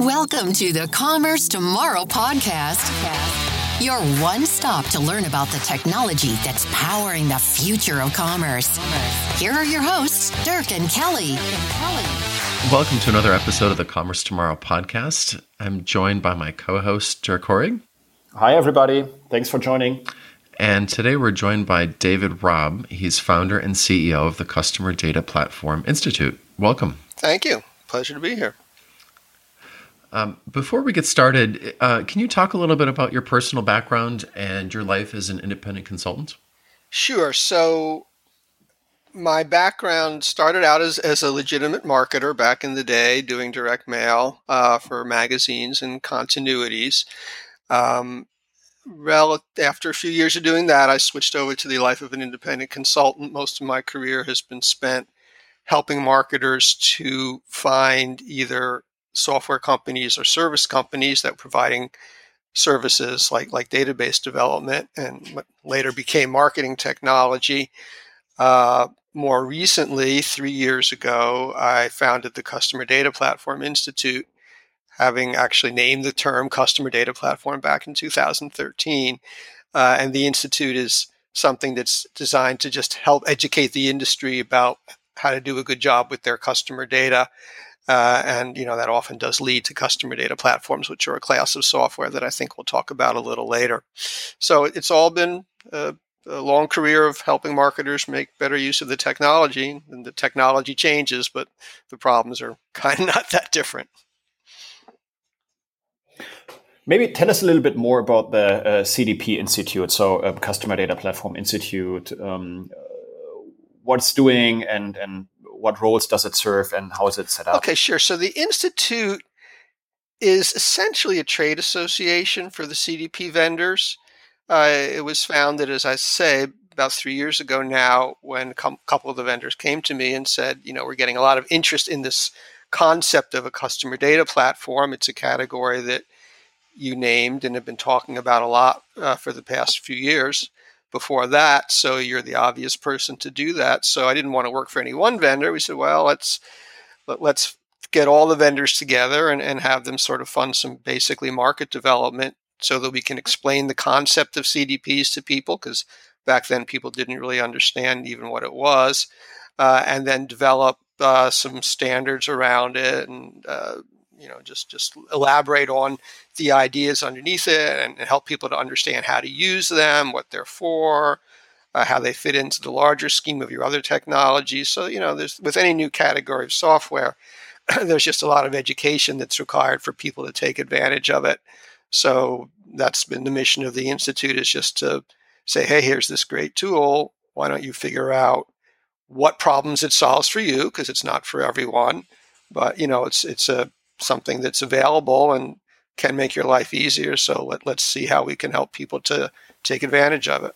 Welcome to the Commerce Tomorrow podcast. Your one stop to learn about the technology that's powering the future of commerce. Here are your hosts, Dirk and Kelly. Welcome to another episode of the Commerce Tomorrow podcast. I'm joined by my co host, Dirk Hoerig. Hi, everybody. Thanks for joining. And today we're joined by David Raab. He's founder and CEO of the Customer Data Platform Institute. Welcome. Thank you. Pleasure to be here. Um, before we get started, uh, can you talk a little bit about your personal background and your life as an independent consultant? Sure. So, my background started out as, as a legitimate marketer back in the day, doing direct mail uh, for magazines and continuities. Um, rel- after a few years of doing that, I switched over to the life of an independent consultant. Most of my career has been spent helping marketers to find either software companies or service companies that were providing services like like database development and later became marketing technology. Uh, more recently, three years ago, I founded the Customer Data Platform Institute, having actually named the term Customer Data Platform back in 2013. Uh, and the institute is something that's designed to just help educate the industry about how to do a good job with their customer data uh, and you know that often does lead to customer data platforms, which are a class of software that I think we'll talk about a little later. So it's all been a, a long career of helping marketers make better use of the technology, and the technology changes, but the problems are kind of not that different. Maybe tell us a little bit more about the uh, CDP Institute, so uh, Customer Data Platform Institute. Um, what's doing and and what roles does it serve and how is it set up? Okay, sure. So the institute is essentially a trade association for the CDP vendors. Uh, it was founded, as I say, about three years ago now, when a couple of the vendors came to me and said, you know, we're getting a lot of interest in this concept of a customer data platform. It's a category that you named and have been talking about a lot uh, for the past few years before that. So you're the obvious person to do that. So I didn't want to work for any one vendor. We said, well, let's let, let's get all the vendors together and, and have them sort of fund some basically market development so that we can explain the concept of CDPs to people because back then people didn't really understand even what it was, uh, and then develop uh, some standards around it and uh, you know just just elaborate on the ideas underneath it and, help people to understand how to use them, what they're for, uh, how they fit into the larger scheme of your other technologies. So you know, there's with any new category of software, there's just a lot of education that's required for people to take advantage of it. So that's been the mission of the institute is just to say, hey, here's this great tool. Why don't you figure out what problems it solves for you? Because it's not for everyone, but you know, it's it's a something that's available and can make your life easier. So let, let's see how we can help people to take advantage of it.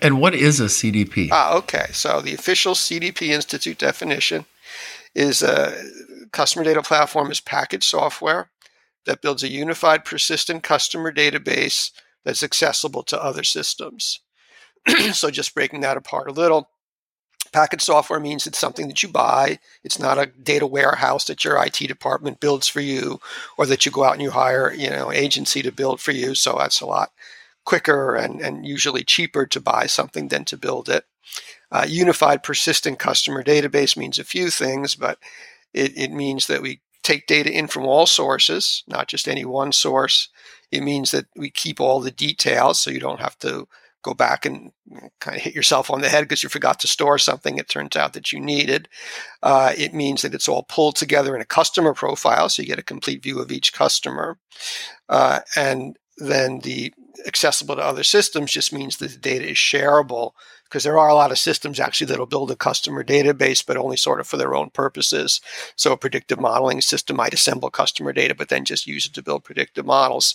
And what is a CDP? Ah, okay. So the official CDP Institute definition is a customer data platform is packaged software that builds a unified persistent customer database that's accessible to other systems. so just breaking that apart a little, Package software means it's something that you buy. It's not a data warehouse that your IT department builds for you, or that you go out and you hire, you know, agency to build for you. So that's a lot quicker and, and usually cheaper to buy something than to build it. Uh, unified persistent customer database means a few things, but it, it means that we take data in from all sources, not just any one source. It means that we keep all the details so you don't have to go back and kind of hit yourself on the head because you forgot to store something it turns out that you needed. Uh, it means that it's all pulled together in a customer profile, so you get a complete view of each customer. Uh, and then the accessible to other systems just means that the data is shareable because there are a lot of systems actually that'll build a customer database, but only sort of for their own purposes. So a predictive modeling system might assemble customer data, but then just use it to build predictive models.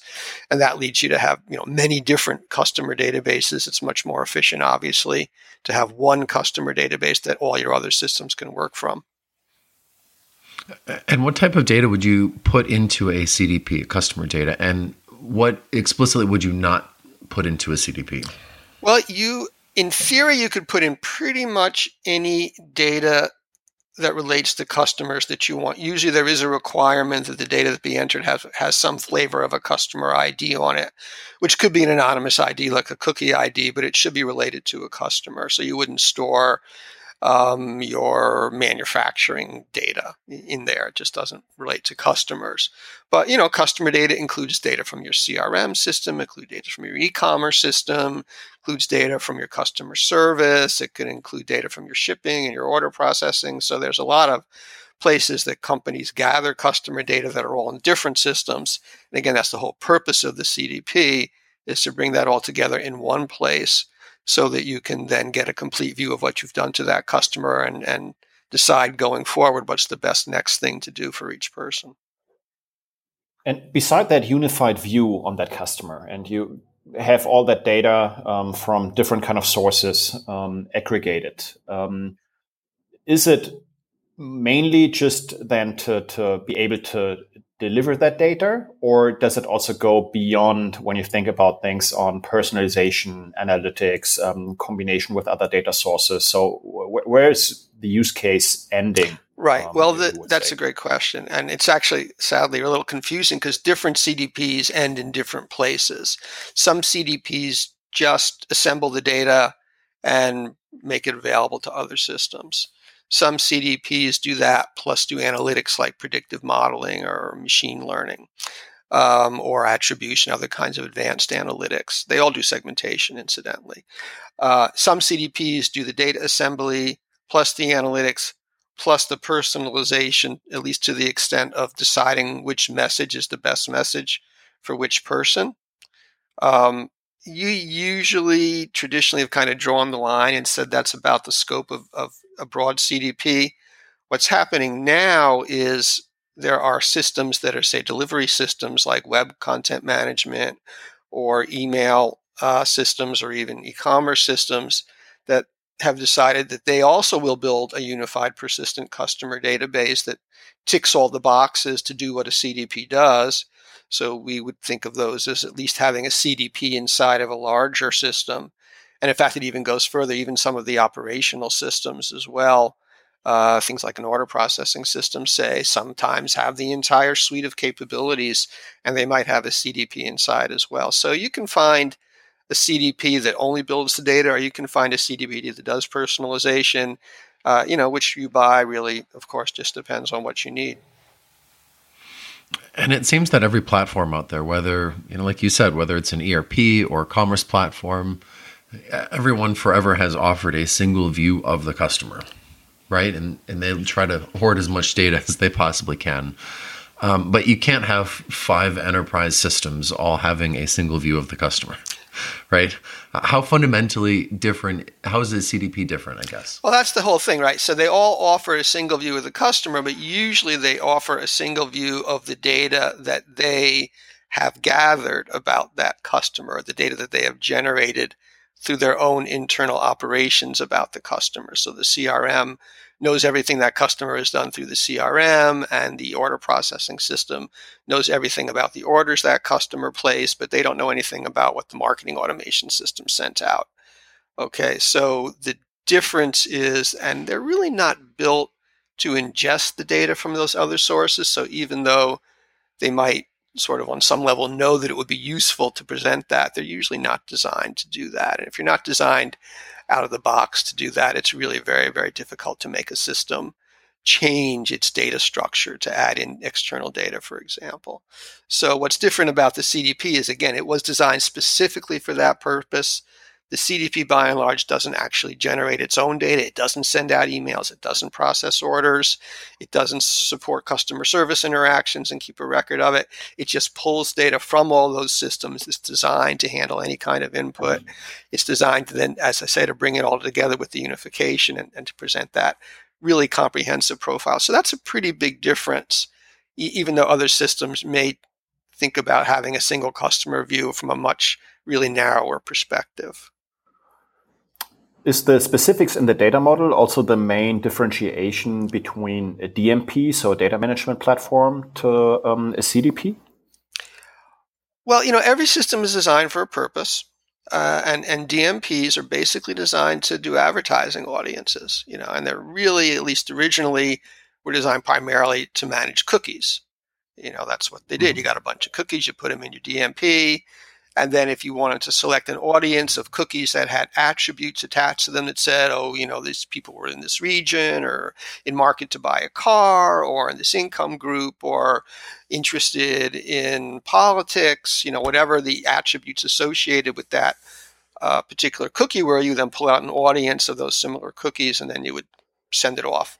And that leads you to have, you know, many different customer databases. It's much more efficient, obviously, to have one customer database that all your other systems can work from. And what type of data would you put into a CDP, customer data? And what explicitly would you not put into a CDP? Well, you in theory, you could put in pretty much any data that relates to customers that you want. Usually, there is a requirement that the data that be entered has has some flavor of a customer ID on it, which could be an anonymous ID like a cookie ID, but it should be related to a customer. So you wouldn't store um, your manufacturing data in there. It just doesn't relate to customers. But you know, customer data includes data from your CRM system, includes data from your e-commerce system, includes data from your customer service. It could include data from your shipping and your order processing. So there's a lot of places that companies gather customer data that are all in different systems. And again, that's the whole purpose of the CDP is to bring that all together in one place so that you can then get a complete view of what you've done to that customer and, and decide going forward what's the best next thing to do for each person. And beside that unified view on that customer, and you have all that data um, from different kind of sources um, aggregated, um, is it mainly just then to, to be able to deliver that data or does it also go beyond when you think about things on personalization analytics um, combination with other data sources? So wh- where is the use case ending? Right. Um, well the, that's say? a great question and it's actually sadly a little confusing because different cdps end in different places. Some cdps just assemble the data and make it available to other systems some CDPs do that, plus do analytics like predictive modeling or machine learning um, or attribution, other kinds of advanced analytics. They all do segmentation, incidentally. Uh, some CDPs do the data assembly plus the analytics plus the personalization, at least to the extent of deciding which message is the best message for which person. Um, you usually traditionally have kind of drawn the line and said that's about the scope of, of a broad CDP. What's happening now is there are systems that are, say, delivery systems like web content management or email uh, systems or even e commerce systems that have decided that they also will build a unified persistent customer database that ticks all the boxes to do what a CDP does. So we would think of those as at least having a CDP inside of a larger system. And in fact, it even goes further, even some of the operational systems as well. Uh, things like an order processing system, say, sometimes have the entire suite of capabilities, and they might have a CDP inside as well. So you can find a CDP that only builds the data, or you can find a CDP that does personalization. Uh, you know, which you buy really, of course, just depends on what you need. And it seems that every platform out there, whether, you know, like you said, whether it's an ERP or commerce platform, everyone forever has offered a single view of the customer, right? And, and they try to hoard as much data as they possibly can. Um, but you can't have five enterprise systems all having a single view of the customer right? How fundamentally different, how is the CDP different, I guess? Well, that's the whole thing, right? So they all offer a single view of the customer, but usually they offer a single view of the data that they have gathered about that customer, the data that they have generated through their own internal operations about the customer. So the CRM knows everything that customer has done through the CRM and the order processing system knows everything about the orders that customer placed, but they don't know anything about what the marketing automation system sent out. Okay, so the difference is, and they're really not built to ingest the data from those other sources. So even though they might sort of on some level know that it would be useful to present that, they're usually not designed to do that. And if you're not designed out of the box to do that, it's really very, very difficult to make a system change its data structure to add in external data, for example. So, what's different about the CDP is again, it was designed specifically for that purpose. The CDP, by and large, doesn't actually generate its own data. It doesn't send out emails. It doesn't process orders. It doesn't support customer service interactions and keep a record of it. It just pulls data from all those systems. It's designed to handle any kind of input. It's designed to then, as I say, to bring it all together with the unification and, and to present that really comprehensive profile. So that's a pretty big difference, e- even though other systems may think about having a single customer view from a much really narrower perspective. Is the specifics in the data model also the main differentiation between a DMP, so a data management platform, to um, a CDP? Well, you know, every system is designed for a purpose. uh, and and DMPs are basically designed to do advertising audiences, you know, and they're really, at least originally, were designed primarily to manage cookies. You know, that's what they did. You mm-hmm. got a bunch of cookies, you put them in your DMP, and then if you wanted to select an audience of cookies that had attributes attached to them that said, oh, you know, these people were in this region or in market to buy a car or in this income group or interested in politics, you know, whatever the attributes associated with that uh, particular cookie were, you then pull out an audience of those similar cookies and then you would send it off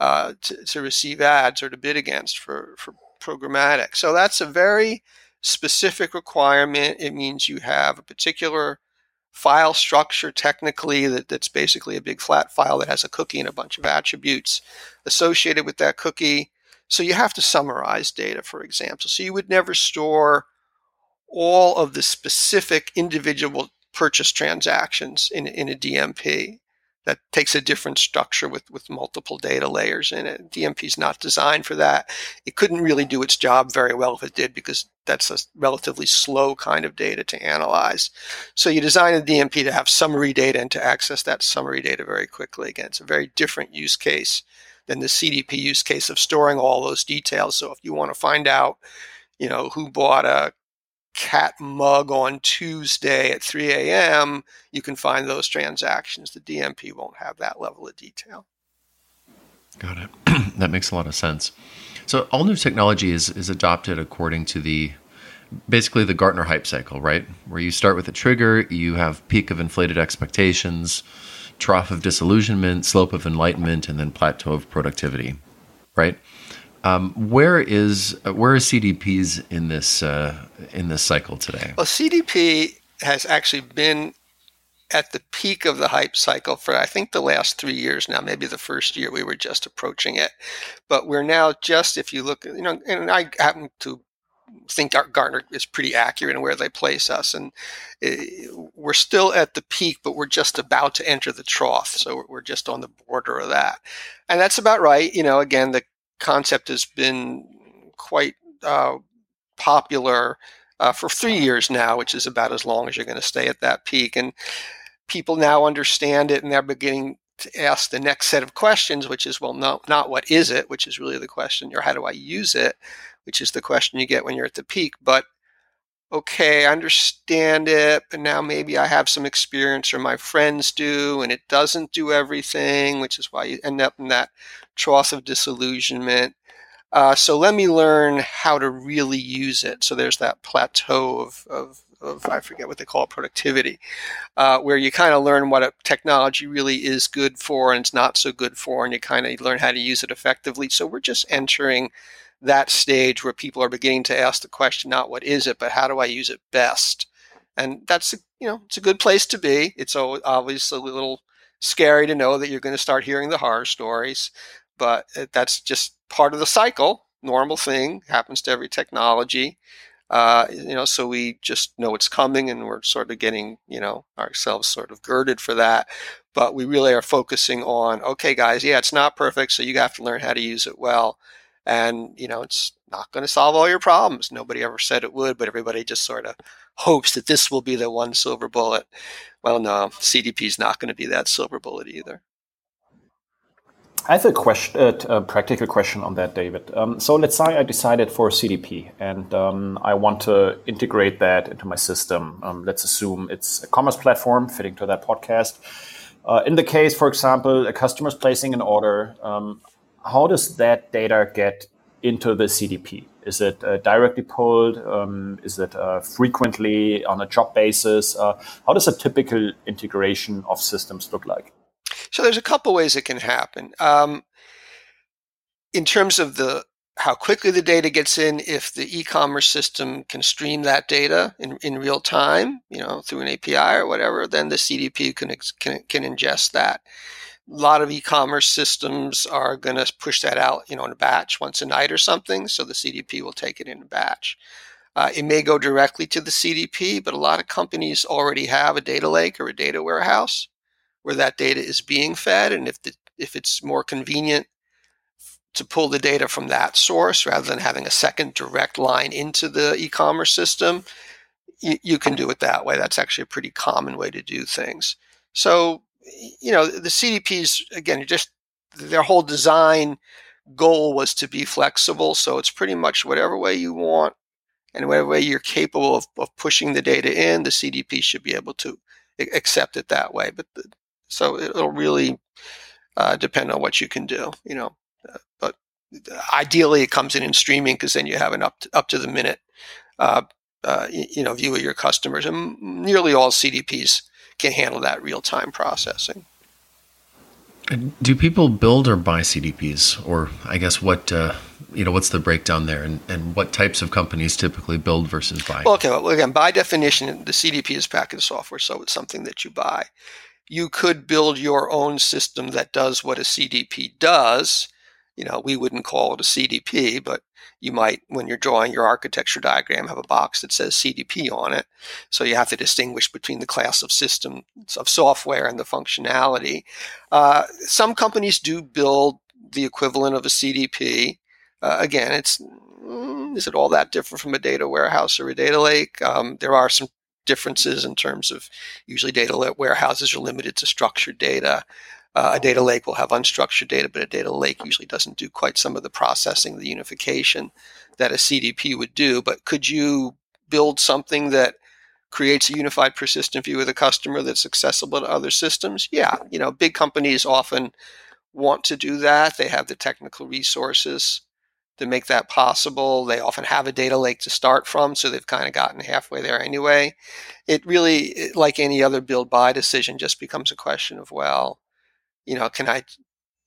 uh, to, to receive ads or to bid against for, for programmatic. So that's a very specific requirement. It means you have a particular file structure technically that, that's basically a big flat file that has a cookie and a bunch of attributes associated with that cookie. So you have to summarize data, for example. So you would never store all of the specific individual purchase transactions in, in a DMP that takes a different structure with, with multiple data layers in it. DMP is not designed for that. It couldn't really do its job very well if it did because that's a relatively slow kind of data to analyze. So you design a DMP to have summary data and to access that summary data very quickly. Again, it's a very different use case than the CDP use case of storing all those details. So if you want to find out, you know, who bought a cat mug on Tuesday at 3 a.m., you can find those transactions. The DMP won't have that level of detail. Got it. that makes a lot of sense. So all new technology is is adopted according to the basically the Gartner hype cycle, right? Where you start with a trigger, you have peak of inflated expectations, trough of disillusionment, slope of enlightenment, and then plateau of productivity, right? Um, where is where is CDPs in this uh, in this cycle today? Well, CDP has actually been at the peak of the hype cycle for I think the last three years now. Maybe the first year we were just approaching it, but we're now just if you look, you know, and I happen to think our Gartner is pretty accurate in where they place us, and eh, we're still at the peak, but we're just about to enter the trough, so we're just on the border of that, and that's about right. You know, again, the concept has been quite uh, popular uh, for three years now, which is about as long as you're going to stay at that peak. And people now understand it and they're beginning to ask the next set of questions, which is, well, no, not what is it, which is really the question, or how do I use it, which is the question you get when you're at the peak, but okay, I understand it, but now maybe I have some experience or my friends do, and it doesn't do everything, which is why you end up in that trough of disillusionment. Uh, so let me learn how to really use it. So there's that plateau of, of, of I forget what they call it, productivity, uh, where you kind of learn what a technology really is good for and it's not so good for, and you kind of learn how to use it effectively. So we're just entering that stage where people are beginning to ask the question not what is it but how do i use it best and that's a, you know it's a good place to be it's obviously a little scary to know that you're going to start hearing the horror stories but uh, that's just part of the cycle normal thing happens to every technology uh, you know so we just know it's coming and we're sort of getting you know ourselves sort of girded for that but we really are focusing on okay guys yeah it's not perfect so you have to learn how to use it well and, you know, it's not going to solve all your problems. Nobody ever said it would, but everybody just sort of hopes that this will be the one silver bullet. Well, no, CDP is not going to be that silver bullet either. I have a question, uh, a practical question on that, David. Um, so let's say I decided for CDP and um, I want to integrate that into my system. Um, let's assume it's a commerce platform fitting to that podcast. Uh, in the case, for example, a customer is placing an order. Um, how does that data get into the CDP? Is it uh, directly pulled? Um, is it uh, frequently on a job basis? Uh, how does a typical integration of systems look like? So there's a couple ways it can happen. Um, in terms of the how quickly the data gets in, if the e-commerce system can stream that data in, in real time, you know, through an API or whatever, then the CDP can can, can ingest that a lot of e-commerce systems are going to push that out, you know, in a batch once a night or something. So the CDP will take it in a batch. Uh, it may go directly to the CDP, but a lot of companies already have a data lake or a data warehouse where that data is being fed. And if the, if it's more convenient to pull the data from that source rather than having a second direct line into the e-commerce system, you, you can do it that way. That's actually a pretty common way to do things. So, you know, the CDPs, again, just their whole design goal was to be flexible. So it's pretty much whatever way you want and whatever way you're capable of, of pushing the data in, the CDP should be able to accept it that way. But the, so it'll really uh, depend on what you can do, you know. Uh, but ideally, it comes in in streaming because then you have an up to, up to the minute, uh, uh you know, view of your customers, and nearly all CDPs can handle that real time processing. Do people build or buy CDPs, or I guess what uh, you know? What's the breakdown there, and, and what types of companies typically build versus buy? Well, okay, well, again, by definition, the CDP is packaged software, so it's something that you buy. You could build your own system that does what a CDP does. You know, we wouldn't call it a CDP, but you might, when you're drawing your architecture diagram, have a box that says CDP on it. So you have to distinguish between the class of systems of software and the functionality. Uh, some companies do build the equivalent of a CDP. Uh, again, it's mm, is it all that different from a data warehouse or a data lake? Um, there are some differences in terms of usually data warehouses are limited to structured data. Uh, a data lake will have unstructured data, but a data lake usually doesn't do quite some of the processing, the unification that a CDP would do. But could you build something that creates a unified persistent view of the customer that's accessible to other systems? Yeah, you know, big companies often want to do that. They have the technical resources to make that possible. They often have a data lake to start from, so they've kind of gotten halfway there anyway. It really, like any other build buy decision, just becomes a question of, well, you know, can I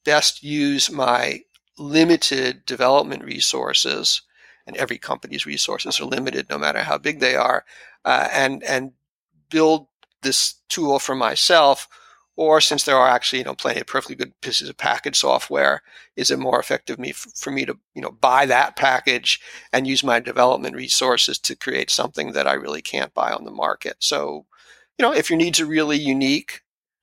best use my limited development resources? And every company's resources are limited, no matter how big they are, uh, and and build this tool for myself. Or since there are actually, you know, plenty of perfectly good pieces of package software, is it more effective me for me to, you know, buy that package and use my development resources to create something that I really can't buy on the market? So, you know, if your needs are really unique,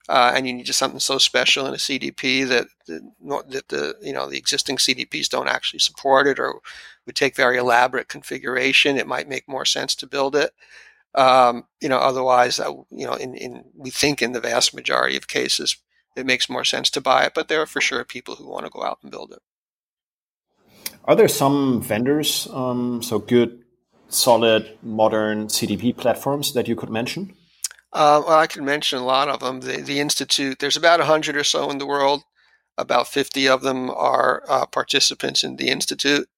uh, and you need just something so special in a CDP that, that the you know the existing CDPs don't actually support it or would take very elaborate configuration. It might make more sense to build it. Um, you know, otherwise, uh, you know, in, in we think in the vast majority of cases, it makes more sense to buy it. But there are for sure people who want to go out and build it. Are there some vendors, um, so good, solid, modern CDP platforms that you could mention? Uh, well, I can mention a lot of them. The, the Institute, there's about 100 or so in the world. About 50 of them are uh, participants in the Institute.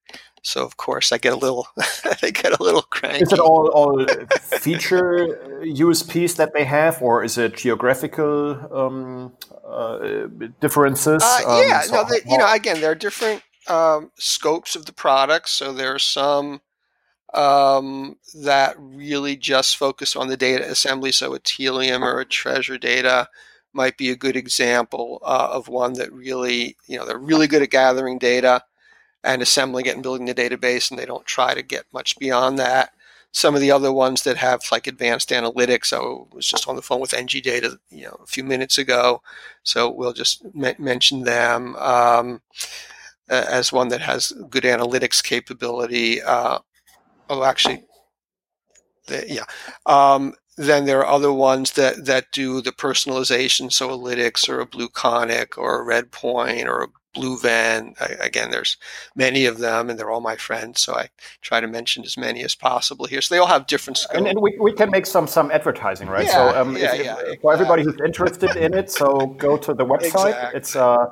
So of course I get a little, I get a little cranky. Is it all, all feature USPs that they have, or is it geographical um, uh, differences? Uh, yeah, um, so no, they, you know, again, there are different um, scopes of the products. So there are some um, that really just focus on the data assembly. So a Tealium or a Treasure Data might be a good example uh, of one that really, you know, they're really good at gathering data and assembling it and building the database, and they don't try to get much beyond that. Some of the other ones that have like advanced analytics, I was just on the phone with NG Data, you know, a few minutes ago, so we'll just m- mention them um, as one that has good analytics capability. Uh, oh, actually, yeah. Um, then there are other ones that, that do the personalization, so a or a BlueConic or a Redpoint or a BlueVenn. I, again, there's many of them, and they're all my friends, so I try to mention as many as possible here. So they all have different scope. And, and we, we can make some some advertising, right? Yeah, so um, yeah, if, yeah, if, for everybody who's interested in it, so go to the website. Exactly. It's uh,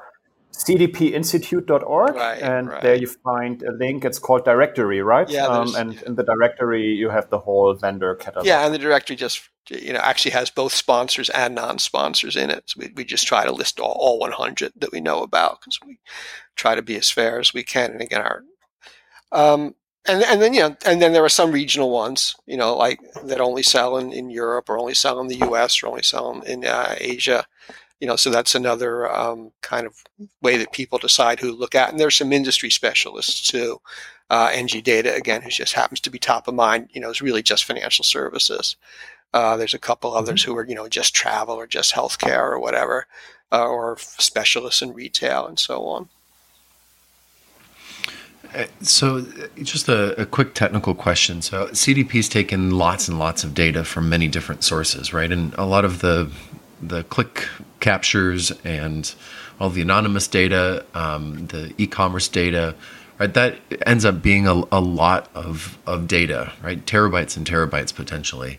cdpinstitute.org right, and right. there you find a link. It's called directory right? Yeah, um, and in the directory you have the whole vendor catalog. Yeah and the directory just you know actually has both sponsors and non-sponsors in it. So we, we just try to list all, all 100 that we know about because we try to be as fair as we can. And again our um, and, and then you know and then there are some regional ones you know like that only sell in, in europe or only sell in the us or only sell in, in uh, asia you know, so that's another um, kind of way that people decide who to look at. And there's some industry specialists too. Uh, NG Data again, who just happens to be top of mind. You know, is really just financial services. Uh, there's a couple others mm-hmm. who are you know just travel or just healthcare or whatever, uh, or specialists in retail and so on. Uh, so, just a, a, quick technical question. So, CDP's taken lots and lots of data from many different sources, right? And a lot of the the click captures and all the anonymous data, um, the e-commerce data, right? That ends up being a, a lot of of data, right? Terabytes and terabytes potentially.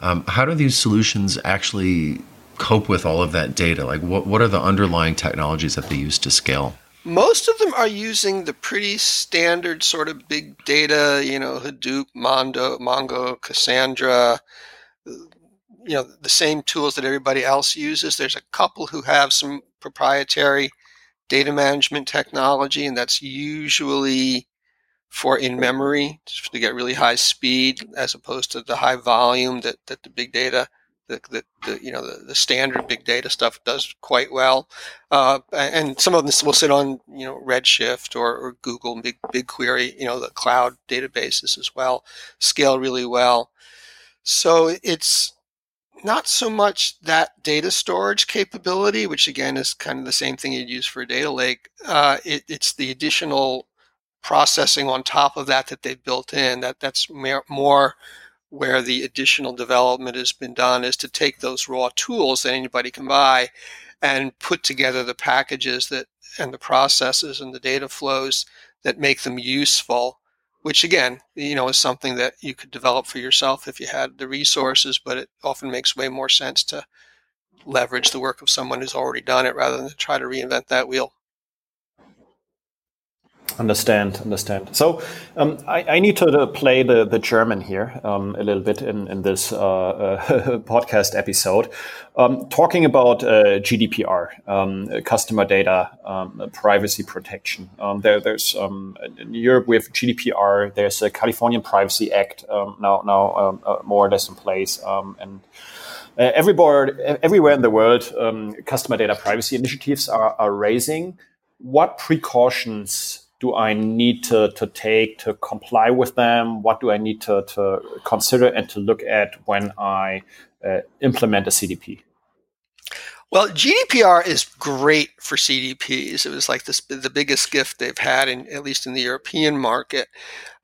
Um, how do these solutions actually cope with all of that data? Like, what what are the underlying technologies that they use to scale? Most of them are using the pretty standard sort of big data, you know, Hadoop, Mondo, Mongo, Cassandra, you know, the same tools that everybody else uses. There's a couple who have some proprietary data management technology, and that's usually for in memory to get really high speed as opposed to the high volume that, that the big data the, the, the, you know the, the standard big data stuff does quite well, uh, and some of them will sit on you know Redshift or, or Google Big BigQuery, you know the cloud databases as well, scale really well. So it's not so much that data storage capability, which again is kind of the same thing you'd use for a data lake. Uh, it, it's the additional processing on top of that that they've built in that that's more where the additional development has been done is to take those raw tools that anybody can buy and put together the packages that and the processes and the data flows that make them useful which again you know is something that you could develop for yourself if you had the resources but it often makes way more sense to leverage the work of someone who's already done it rather than to try to reinvent that wheel Understand, understand. So um, I, I, need to play the, the German here um, a little bit in, in this uh, uh, podcast episode, um, talking about uh, GDPR, um, customer data um, privacy protection. Um, there, there's in Europe we have GDPR. There's a Californian Privacy Act now now uh, more or less in place, and uh, everywhere everywhere in the world, customer data privacy initiatives are, are raising. What precautions do I need to, to take to comply with them? What do I need to, to consider and to look at when I uh, implement a CDP? Well, GDPR is great for CDPs. It was like this, the biggest gift they've had, in, at least in the European market,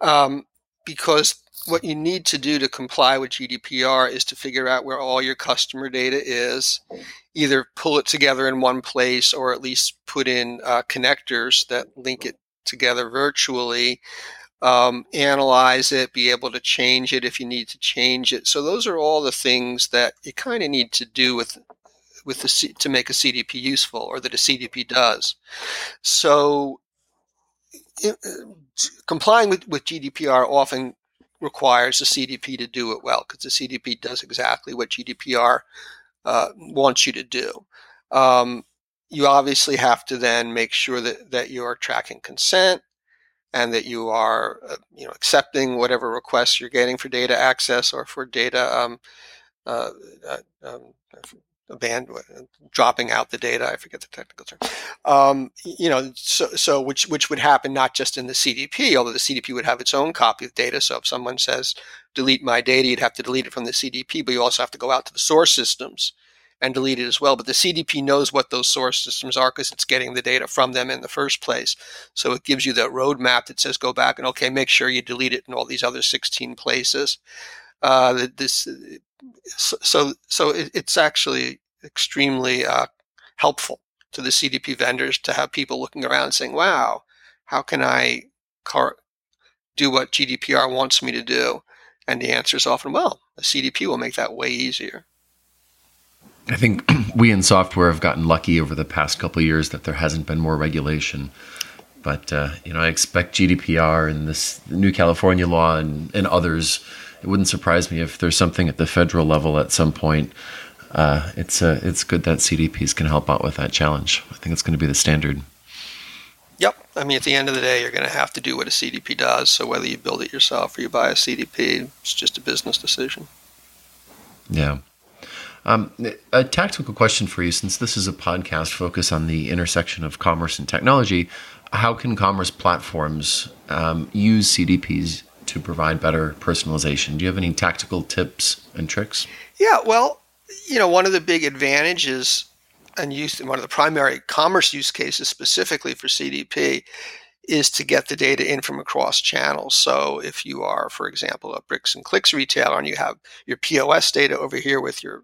um, because what you need to do to comply with GDPR is to figure out where all your customer data is, either pull it together in one place or at least put in uh, connectors that link it together virtually, um, analyze it, be able to change it if you need to change it. So those are all the things that you kind of need to do with with the C- to make a CDP useful, or that a CDP does. So it, uh, complying with, with GDPR often requires the CDP to do it well because the CDP does exactly what GDPR uh, wants you to do. Um, you obviously have to then make sure that, that you're tracking consent and that you are uh, you know accepting whatever requests you're getting for data access or for data um, uh, uh, um, band dropping out the data. I forget the technical term. Um, you know, so so which which would happen not just in the CDP, although the CDP would have its own copy of data. So if someone says delete my data, you'd have to delete it from the CDP, but you also have to go out to the source systems and delete it as well. But the CDP knows what those source systems are because it's getting the data from them in the first place. So it gives you that roadmap that says go back and okay, make sure you delete it in all these other 16 places. Uh, this so so it's actually extremely uh, helpful to the CDP vendors to have people looking around saying, "Wow, how can I car- do what GDPR wants me to do?" And the answer is often, "Well, a CDP will make that way easier." I think we in software have gotten lucky over the past couple years that there hasn't been more regulation. But uh, you know, I expect GDPR and this new California law and, and others. It wouldn't surprise me if there's something at the federal level at some point. Uh, it's uh, it's good that CDPs can help out with that challenge. I think it's going to be the standard. Yep. I mean, at the end of the day, you're going to have to do what a CDP does. So whether you build it yourself or you buy a CDP, it's just a business decision. Yeah. Um, a tactical question for you, since this is a podcast focused on the intersection of commerce and technology, how can commerce platforms um, use CDPs to provide better personalization? Do you have any tactical tips and tricks? Yeah, well, you know, one of the big advantages and use one of the primary commerce use cases specifically for CDP is to get the data in from across channels. So if you are, for example, a bricks and clicks retailer and you have your POS data over here with your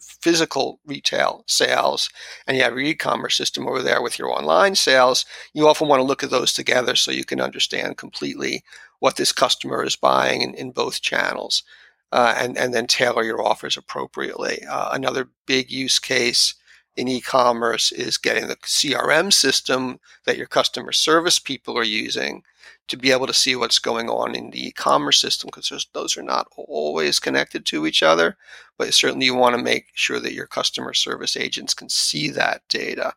physical retail sales and you have your e-commerce system over there with your online sales, you often want to look at those together so you can understand completely what this customer is buying in, in both channels uh, and, and then tailor your offers appropriately. Uh, another big use case in e-commerce is getting the CRM system that your customer service people are using to be able to see what's going on in the e-commerce system because those are not always connected to each other but certainly you want to make sure that your customer service agents can see that data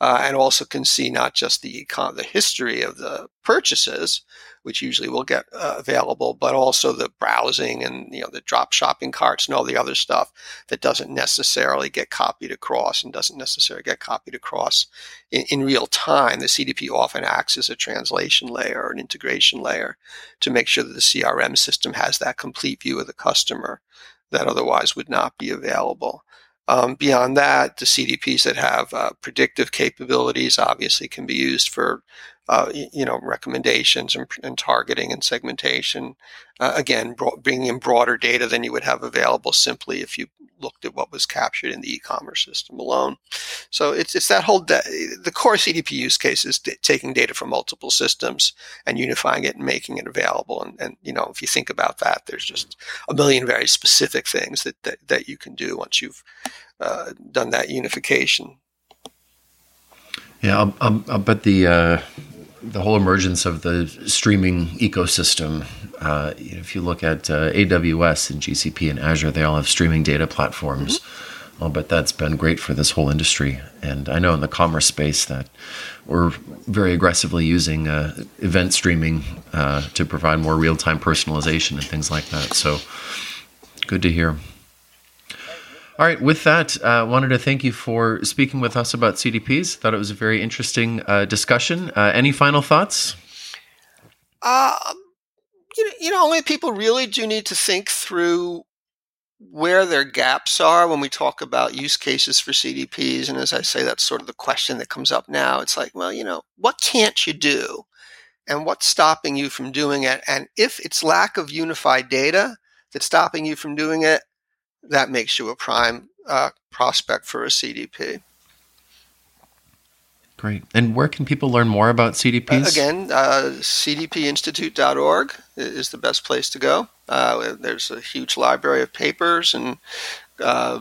uh, and also can see not just the the history of the purchases, which usually will get uh, available, but also the browsing and you know the drop shopping carts and all the other stuff that doesn't necessarily get copied across and doesn't necessarily get copied across in, in real time. The CDP often acts as a translation layer or an integration layer to make sure that the CRM system has that complete view of the customer that otherwise would not be available. Um, beyond that, the CDPs that have uh, predictive capabilities obviously can be used for, uh, you know, recommendations and, and targeting and segmentation. Uh, again, bringing in broader data than you would have available simply if you looked at what was captured in the e-commerce system alone. So it's it's that whole the core CDP use case is d- taking data from multiple systems and unifying it and making it available. And, and you know, if you think about that, there's just a million very specific things that that, that you can do once you've uh, done that unification. Yeah, I'll, I'll, I'll bet the uh, the whole emergence of the streaming ecosystem. Uh, if you look at uh, AWS and GCP and Azure, they all have streaming data platforms. Mm-hmm. I'll bet that's been great for this whole industry. And I know in the commerce space that we're very aggressively using uh, event streaming uh, to provide more real time personalization and things like that. So good to hear. All right, with that, I uh, wanted to thank you for speaking with us about CDPs. Thought it was a very interesting uh, discussion. Uh, any final thoughts? Uh, you know, you know, only people really do need to think through where their gaps are when we talk about use cases for CDPs. And as I say, that's sort of the question that comes up now. It's like, well, you know, what can't you do? And what's stopping you from doing it? And if it's lack of unified data that's stopping you from doing it, that makes you a prime uh, prospect for a CDP. Great. And where can people learn more about CDPs? Uh, again, uh, cdpinstitute.org is the best place to go. Uh, there's a huge library of papers and uh,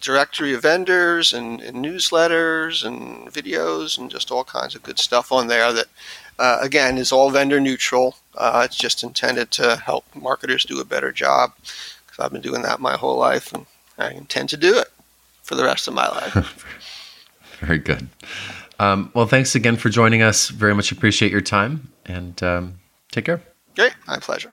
directory of vendors and, and, newsletters and videos and just all kinds of good stuff on there that, uh, again, is all vendor neutral. Uh, it's just intended to help marketers do a better job I've been doing that my whole life, and I intend to do it for the rest of my life. Very good. Um, well, thanks again for joining us. Very much appreciate your time, and um, take care. Great, my pleasure.